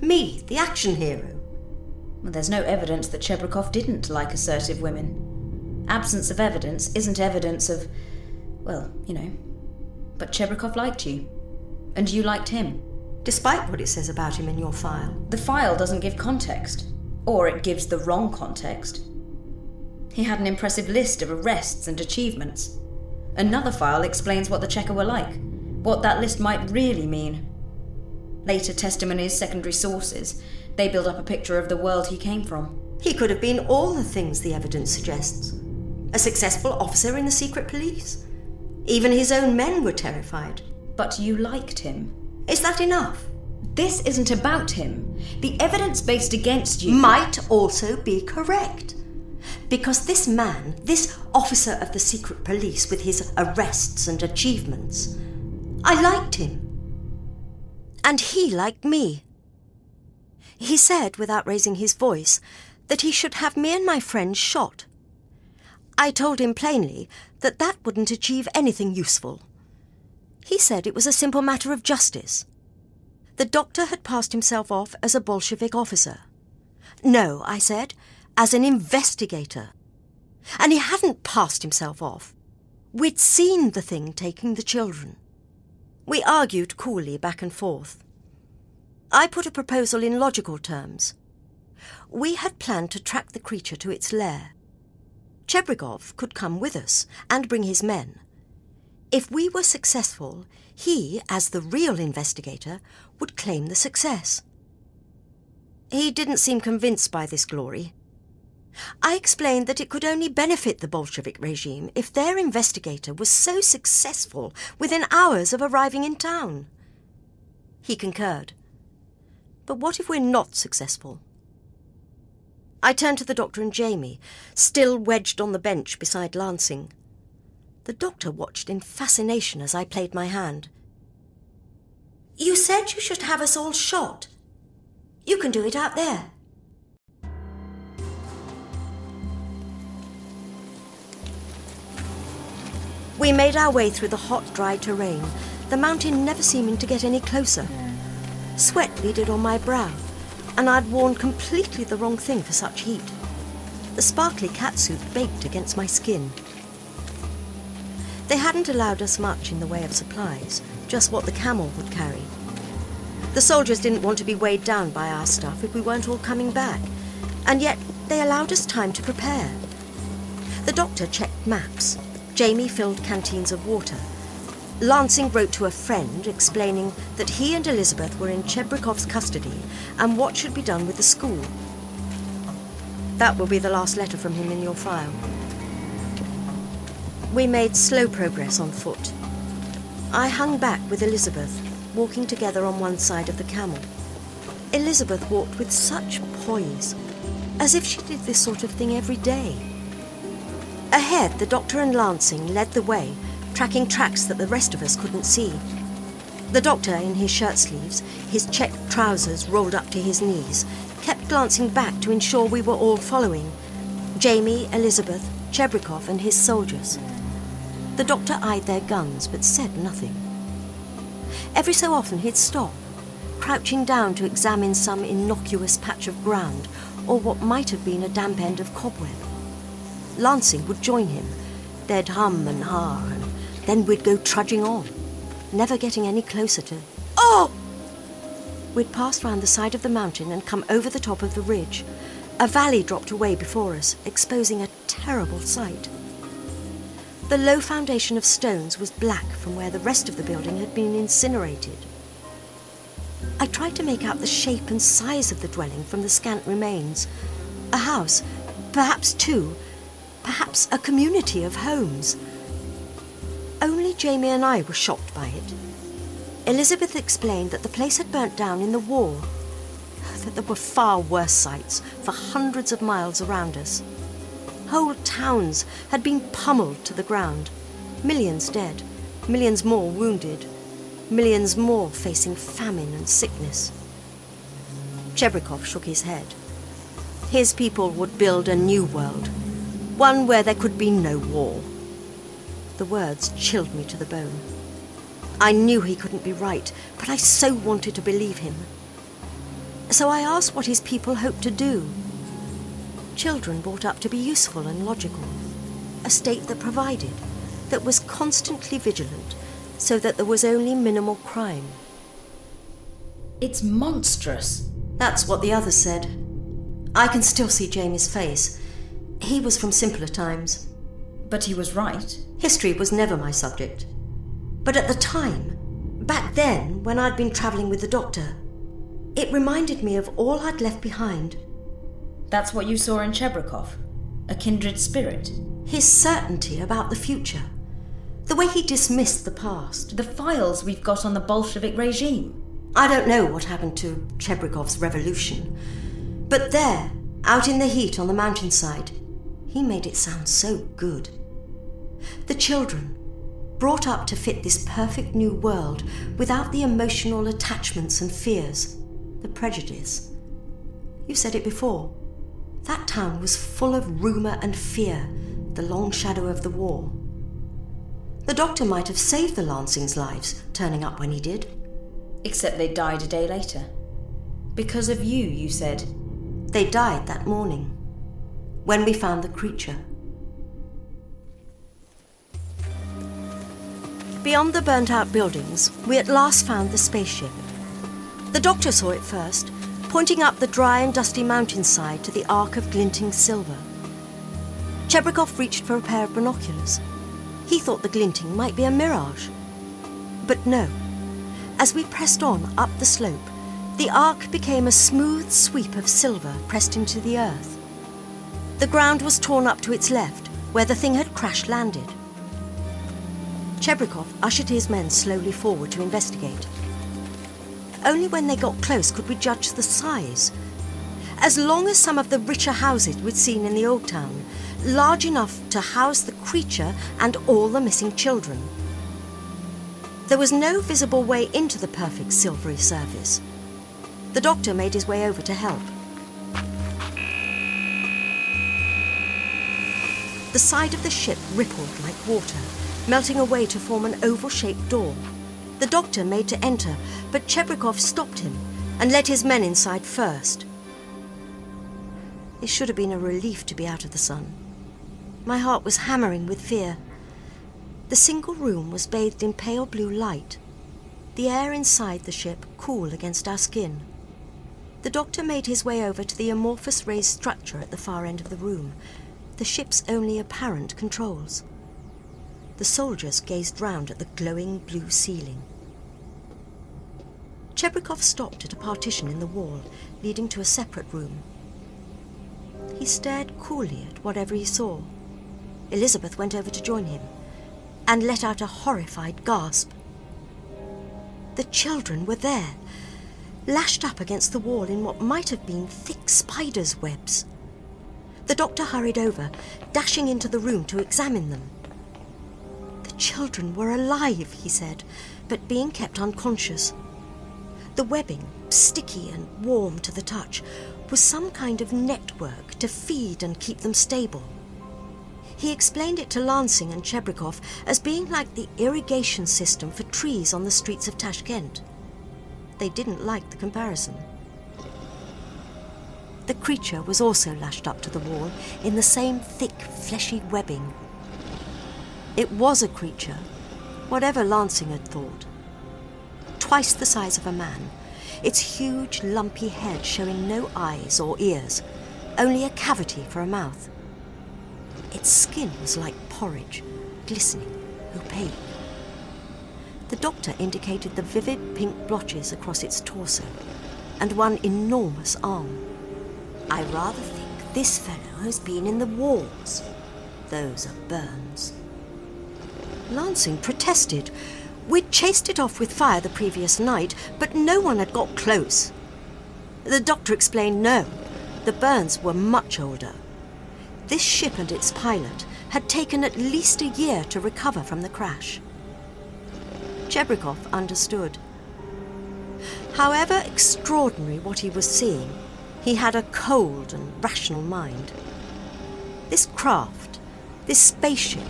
Me, the action hero. Well, there's no evidence that Chebrikov didn't like assertive women. Absence of evidence isn't evidence of, well, you know. But Chebrikov liked you. And you liked him. Despite what it says about him in your file. The file doesn't give context. Or it gives the wrong context. He had an impressive list of arrests and achievements. Another file explains what the Cheka were like, what that list might really mean. Later testimonies, secondary sources, they build up a picture of the world he came from. He could have been all the things the evidence suggests a successful officer in the secret police. Even his own men were terrified. But you liked him. Is that enough? This isn't about him. The evidence based against you might also be correct. Because this man, this officer of the secret police with his arrests and achievements, I liked him. And he liked me. He said, without raising his voice, that he should have me and my friend shot. I told him plainly that that wouldn't achieve anything useful. He said it was a simple matter of justice. The doctor had passed himself off as a Bolshevik officer. No, I said, as an investigator. And he hadn't passed himself off. We'd seen the thing taking the children. We argued coolly back and forth. I put a proposal in logical terms. We had planned to track the creature to its lair. Chebrikov could come with us and bring his men. If we were successful, he, as the real investigator, would claim the success. He didn't seem convinced by this glory. I explained that it could only benefit the Bolshevik regime if their investigator was so successful within hours of arriving in town. He concurred. But what if we're not successful? I turned to the doctor and Jamie, still wedged on the bench beside Lansing. The doctor watched in fascination as I played my hand. You said you should have us all shot. You can do it out there. We made our way through the hot, dry terrain, the mountain never seeming to get any closer. Sweat beaded on my brow, and I'd worn completely the wrong thing for such heat. The sparkly catsuit baked against my skin. They hadn't allowed us much in the way of supplies, just what the camel would carry. The soldiers didn't want to be weighed down by our stuff if we weren't all coming back, and yet they allowed us time to prepare. The doctor checked maps, Jamie filled canteens of water. Lansing wrote to a friend explaining that he and Elizabeth were in Chebrikov's custody and what should be done with the school. That will be the last letter from him in your file. We made slow progress on foot. I hung back with Elizabeth, walking together on one side of the camel. Elizabeth walked with such poise, as if she did this sort of thing every day. Ahead, the doctor and Lansing led the way, tracking tracks that the rest of us couldn't see. The doctor, in his shirt sleeves, his checked trousers rolled up to his knees, kept glancing back to ensure we were all following Jamie, Elizabeth, Chebrikov, and his soldiers. The doctor eyed their guns but said nothing. Every so often he'd stop, crouching down to examine some innocuous patch of ground or what might have been a damp end of cobweb. Lansing would join him. They'd hum and ha, and then we'd go trudging on, never getting any closer to. Oh! We'd passed round the side of the mountain and come over the top of the ridge. A valley dropped away before us, exposing a terrible sight. The low foundation of stones was black from where the rest of the building had been incinerated. I tried to make out the shape and size of the dwelling from the scant remains. A house, perhaps two, perhaps a community of homes. Only Jamie and I were shocked by it. Elizabeth explained that the place had burnt down in the war, that there were far worse sights for hundreds of miles around us. Whole towns had been pummeled to the ground, millions dead, millions more wounded, millions more facing famine and sickness. Chebrikov shook his head. His people would build a new world, one where there could be no war. The words chilled me to the bone. I knew he couldn't be right, but I so wanted to believe him. So I asked what his people hoped to do. Children brought up to be useful and logical, a state that provided, that was constantly vigilant, so that there was only minimal crime. It's monstrous. That's what the others said. I can still see Jamie's face. He was from simpler times. But he was right. History was never my subject. But at the time, back then, when I'd been travelling with the doctor, it reminded me of all I'd left behind. That's what you saw in Chebrikov? A kindred spirit? His certainty about the future. The way he dismissed the past. The files we've got on the Bolshevik regime. I don't know what happened to Chebrikov's revolution, but there, out in the heat on the mountainside, he made it sound so good. The children, brought up to fit this perfect new world without the emotional attachments and fears, the prejudice. You said it before. That town was full of rumour and fear, the long shadow of the war. The doctor might have saved the Lansings' lives, turning up when he did. Except they died a day later. Because of you, you said. They died that morning, when we found the creature. Beyond the burnt out buildings, we at last found the spaceship. The doctor saw it first, pointing up the dry and dusty mountainside to the arc of glinting silver. Chebrikov reached for a pair of binoculars. He thought the glinting might be a mirage. But no. As we pressed on up the slope, the arc became a smooth sweep of silver pressed into the earth. The ground was torn up to its left, where the thing had crash landed. Chebrikov ushered his men slowly forward to investigate. Only when they got close could we judge the size. As long as some of the richer houses we'd seen in the old town, large enough to house the creature and all the missing children. There was no visible way into the perfect silvery surface. The doctor made his way over to help. The side of the ship rippled like water, melting away to form an oval shaped door. The doctor made to enter, but Chebrikov stopped him and led his men inside first. It should have been a relief to be out of the sun. My heart was hammering with fear. The single room was bathed in pale blue light, the air inside the ship cool against our skin. The doctor made his way over to the amorphous raised structure at the far end of the room, the ship's only apparent controls. The soldiers gazed round at the glowing blue ceiling. Chebrikov stopped at a partition in the wall leading to a separate room. He stared coolly at whatever he saw. Elizabeth went over to join him and let out a horrified gasp. The children were there, lashed up against the wall in what might have been thick spiders' webs. The doctor hurried over, dashing into the room to examine them. The children were alive, he said, but being kept unconscious. The webbing, sticky and warm to the touch, was some kind of network to feed and keep them stable. He explained it to Lansing and Chebrikov as being like the irrigation system for trees on the streets of Tashkent. They didn't like the comparison. The creature was also lashed up to the wall in the same thick, fleshy webbing. It was a creature, whatever Lansing had thought. Twice the size of a man, its huge, lumpy head showing no eyes or ears, only a cavity for a mouth. Its skin was like porridge, glistening, opaque. The doctor indicated the vivid pink blotches across its torso and one enormous arm. I rather think this fellow has been in the wars. Those are burns. Lansing protested. We'd chased it off with fire the previous night, but no one had got close. The doctor explained no, the burns were much older. This ship and its pilot had taken at least a year to recover from the crash. Chebrikov understood. However extraordinary what he was seeing, he had a cold and rational mind. This craft, this spaceship,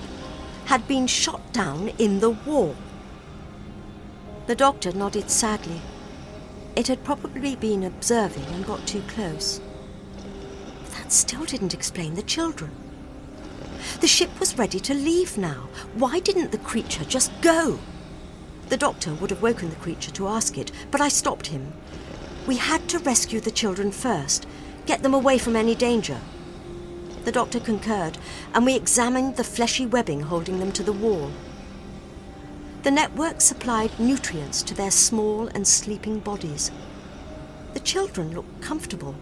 had been shot down in the war. The doctor nodded sadly. It had probably been observing and got too close But that still didn't explain the children. The ship was ready to leave now. Why didn't the creature just go? The doctor would have woken the creature to ask it, but I stopped him. We had to rescue the children first, get them away from any danger. The doctor concurred, and we examined the fleshy webbing holding them to the wall. The network supplied nutrients to their small and sleeping bodies. The children looked comfortable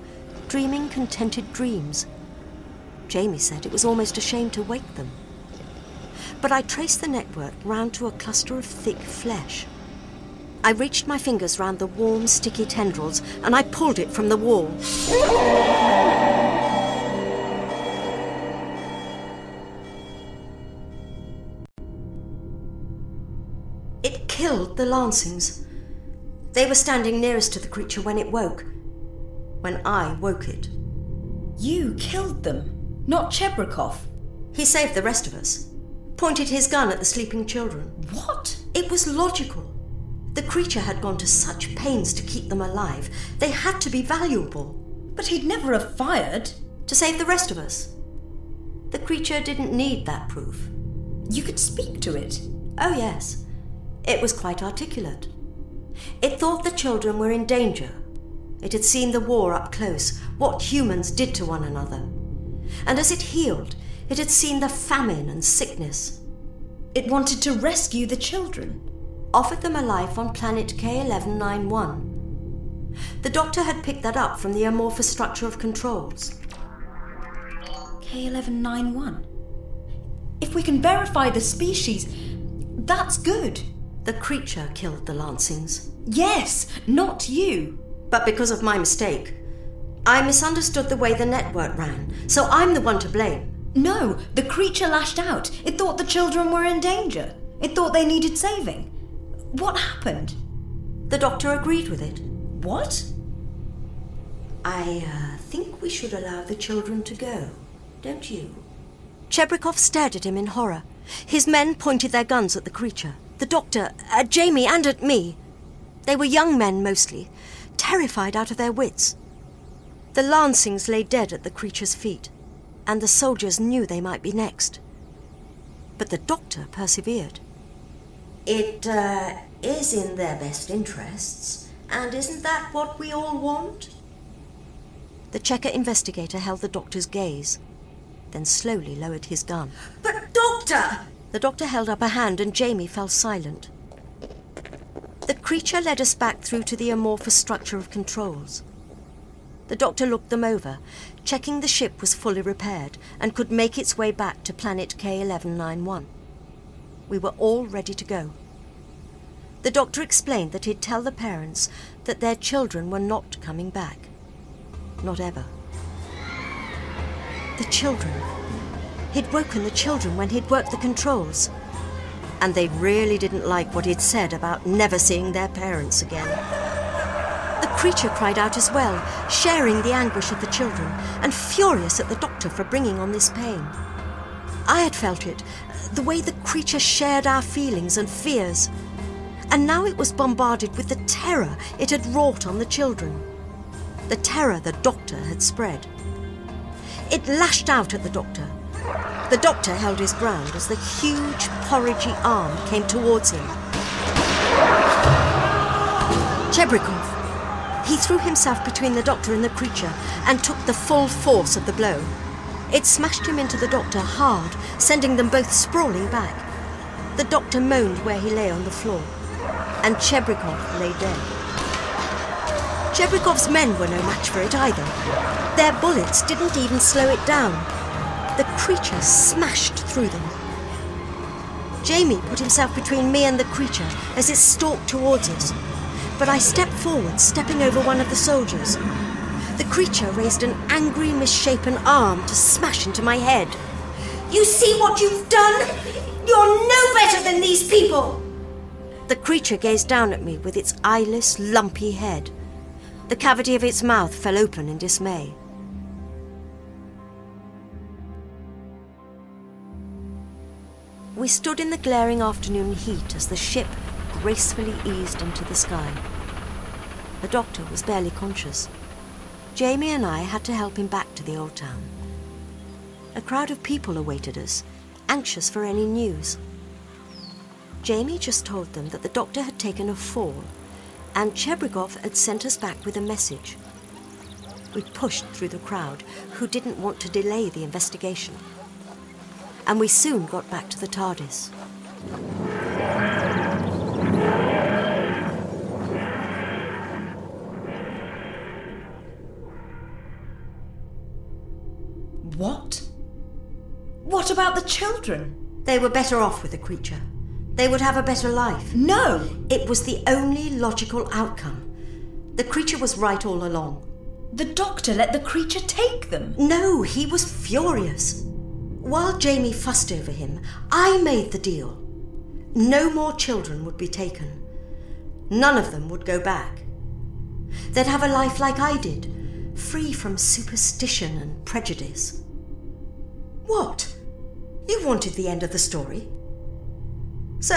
dreaming contented dreams. Jamie said it was almost a shame to wake them. But I traced the network round to a cluster of thick flesh. I reached my fingers round the warm, sticky tendrils and I pulled it from the wall. It killed the Lansings. They were standing nearest to the creature when it woke when I woke it. You killed them, not Chebrikov. He saved the rest of us. Pointed his gun at the sleeping children. What? It was logical. The creature had gone to such pains to keep them alive. They had to be valuable. But he'd never have fired. To save the rest of us. The creature didn't need that proof. You could speak to it. Oh, yes. It was quite articulate. It thought the children were in danger it had seen the war up close, what humans did to one another. And as it healed, it had seen the famine and sickness. It wanted to rescue the children. Offered them a life on planet K1191. The doctor had picked that up from the amorphous structure of controls. K1191. If we can verify the species, that's good. The creature killed the Lansings. Yes, not you. But because of my mistake, I misunderstood the way the network ran, so I'm the one to blame. No, the creature lashed out. It thought the children were in danger. It thought they needed saving. What happened? The doctor agreed with it. What? I uh, think we should allow the children to go, don't you? Chebrikov stared at him in horror. His men pointed their guns at the creature, the doctor, at Jamie, and at me. They were young men mostly, terrified out of their wits. The Lansings lay dead at the creature's feet, and the soldiers knew they might be next. But the doctor persevered. It uh, is in their best interests, and isn't that what we all want? The Cheka investigator held the doctor's gaze, then slowly lowered his gun. But, Doctor! The doctor held up a hand and Jamie fell silent. The creature led us back through to the amorphous structure of controls. The doctor looked them over, checking the ship was fully repaired and could make its way back to planet K1191. We were all ready to go. The doctor explained that he'd tell the parents that their children were not coming back. Not ever. The children. He'd woken the children when he'd worked the controls. And they really didn't like what he'd said about never seeing their parents again. The creature cried out as well, sharing the anguish of the children, and furious at the doctor for bringing on this pain. I had felt it, the way the creature shared our feelings and fears. And now it was bombarded with the terror it had wrought on the children. The terror the doctor had spread. It lashed out at the doctor. The doctor held his ground as the huge, porridgey arm came towards him. Chebrikov. He threw himself between the doctor and the creature and took the full force of the blow. It smashed him into the doctor hard, sending them both sprawling back. The doctor moaned where he lay on the floor, and Chebrikov lay dead. Chebrikov's men were no match for it either. Their bullets didn't even slow it down. The creature smashed through them. Jamie put himself between me and the creature as it stalked towards us. But I stepped forward, stepping over one of the soldiers. The creature raised an angry, misshapen arm to smash into my head. You see what you've done? You're no better than these people! The creature gazed down at me with its eyeless, lumpy head. The cavity of its mouth fell open in dismay. We stood in the glaring afternoon heat as the ship gracefully eased into the sky. The doctor was barely conscious. Jamie and I had to help him back to the old town. A crowd of people awaited us, anxious for any news. Jamie just told them that the doctor had taken a fall and Chebrikov had sent us back with a message. We pushed through the crowd, who didn't want to delay the investigation. And we soon got back to the TARDIS. What about the children? They were better off with the creature. They would have a better life. No! It was the only logical outcome. The creature was right all along. The doctor let the creature take them. No, he was furious. While Jamie fussed over him, I made the deal. No more children would be taken. None of them would go back. They'd have a life like I did, free from superstition and prejudice. What? You wanted the end of the story? So,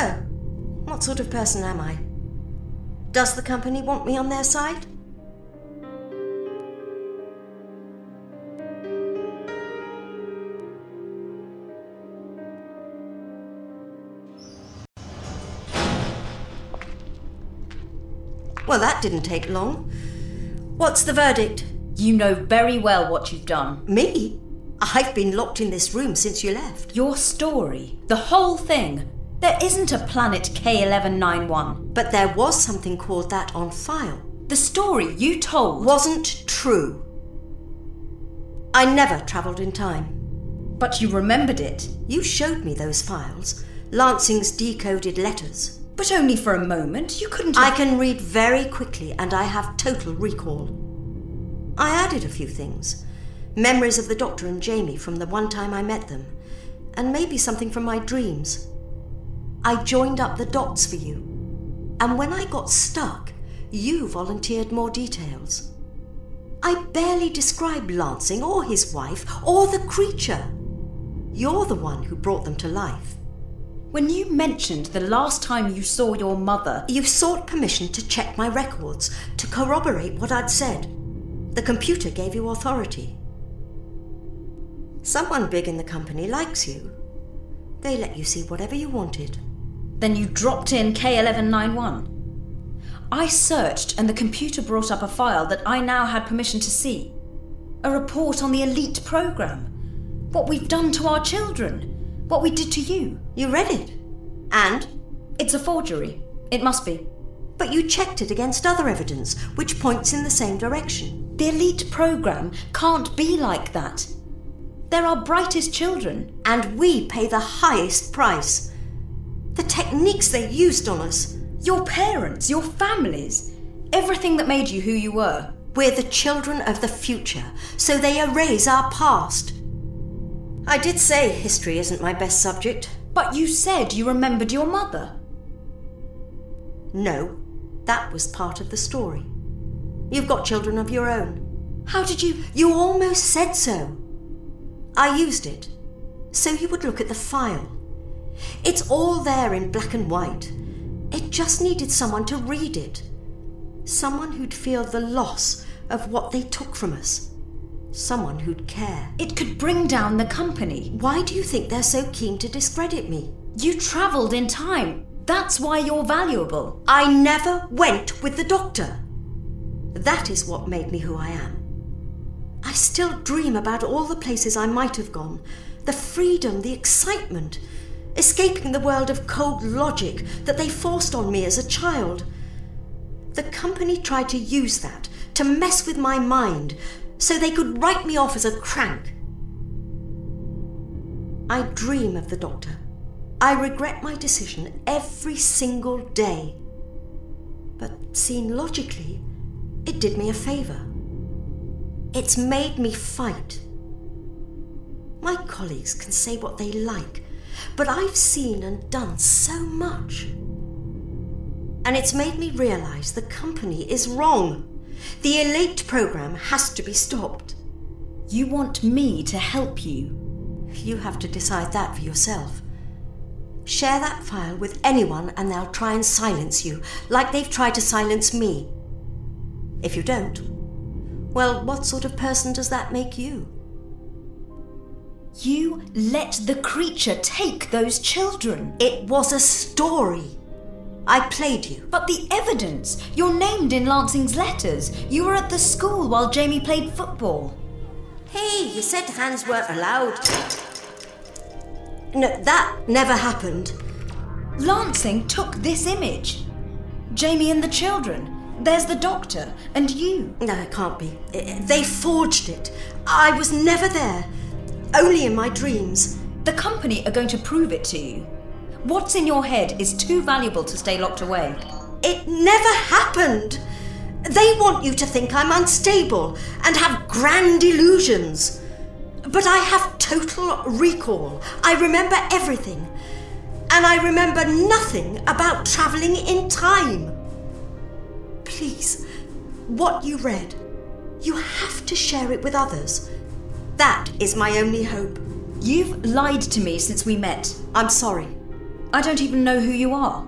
what sort of person am I? Does the company want me on their side? Well, that didn't take long. What's the verdict? You know very well what you've done. Me? I've been locked in this room since you left. Your story, the whole thing. There isn't a planet K1191. But there was something called that on file. The story you told Wasn't true. I never travelled in time. But you remembered it. You showed me those files, Lansing's decoded letters. But only for a moment. You couldn't. I can read very quickly and I have total recall. I added a few things memories of the doctor and Jamie from the one time I met them, and maybe something from my dreams. I joined up the dots for you, and when I got stuck, you volunteered more details. I barely described Lansing or his wife or the creature. You're the one who brought them to life. When you mentioned the last time you saw your mother, You sought permission to check my records to corroborate what I'd said. The computer gave you authority. Someone big in the company likes you. They let you see whatever you wanted. then you dropped in K1191. I searched and the computer brought up a file that I now had permission to see. A report on the elite program. What we've done to our children. What we did to you. You read it. And? It's a forgery. It must be. But you checked it against other evidence, which points in the same direction. The elite program can't be like that. They're our brightest children. And we pay the highest price. The techniques they used on us. Your parents, your families, everything that made you who you were. We're the children of the future, so they erase our past. I did say history isn't my best subject. But you said you remembered your mother. No, that was part of the story. You've got children of your own. How did you. You almost said so. I used it, so you would look at the file. It's all there in black and white. It just needed someone to read it. Someone who'd feel the loss of what they took from us. Someone who'd care. It could bring down the company. Why do you think they're so keen to discredit me? You travelled in time. That's why you're valuable. I never went with the doctor. That is what made me who I am. I still dream about all the places I might have gone the freedom, the excitement, escaping the world of cold logic that they forced on me as a child. The company tried to use that to mess with my mind so they could write me off as a crank. I dream of the doctor. I regret my decision every single day. But seen logically, it did me a favour. It's made me fight. My colleagues can say what they like, but I've seen and done so much. And it's made me realise the company is wrong. The Elite program has to be stopped. You want me to help you. You have to decide that for yourself. Share that file with anyone and they'll try and silence you, like they've tried to silence me. If you don't, well, what sort of person does that make you? You let the creature take those children. It was a story. I played you. But the evidence! You're named in Lansing's letters. You were at the school while Jamie played football. Hey, you said hands weren't allowed. No, that never happened. Lansing took this image. Jamie and the children. There's the doctor and you. No, it can't be. They forged it. I was never there. Only in my dreams. The company are going to prove it to you. What's in your head is too valuable to stay locked away. It never happened. They want you to think I'm unstable and have grand illusions. But I have total recall. I remember everything. And I remember nothing about travelling in time. Please, what you read, you have to share it with others. That is my only hope. You've lied to me since we met. I'm sorry. I don't even know who you are.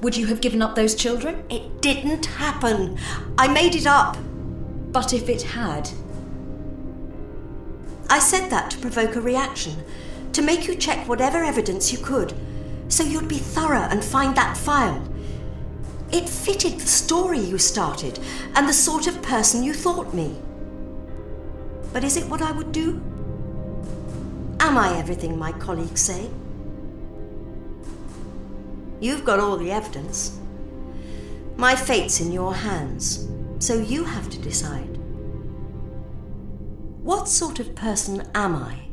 Would you have given up those children? It didn't happen. I made it up. But if it had, I said that to provoke a reaction, to make you check whatever evidence you could, so you'd be thorough and find that file. It fitted the story you started and the sort of person you thought me. But is it what I would do? Am I everything my colleagues say? You've got all the evidence. My fate's in your hands, so you have to decide. What sort of person am I?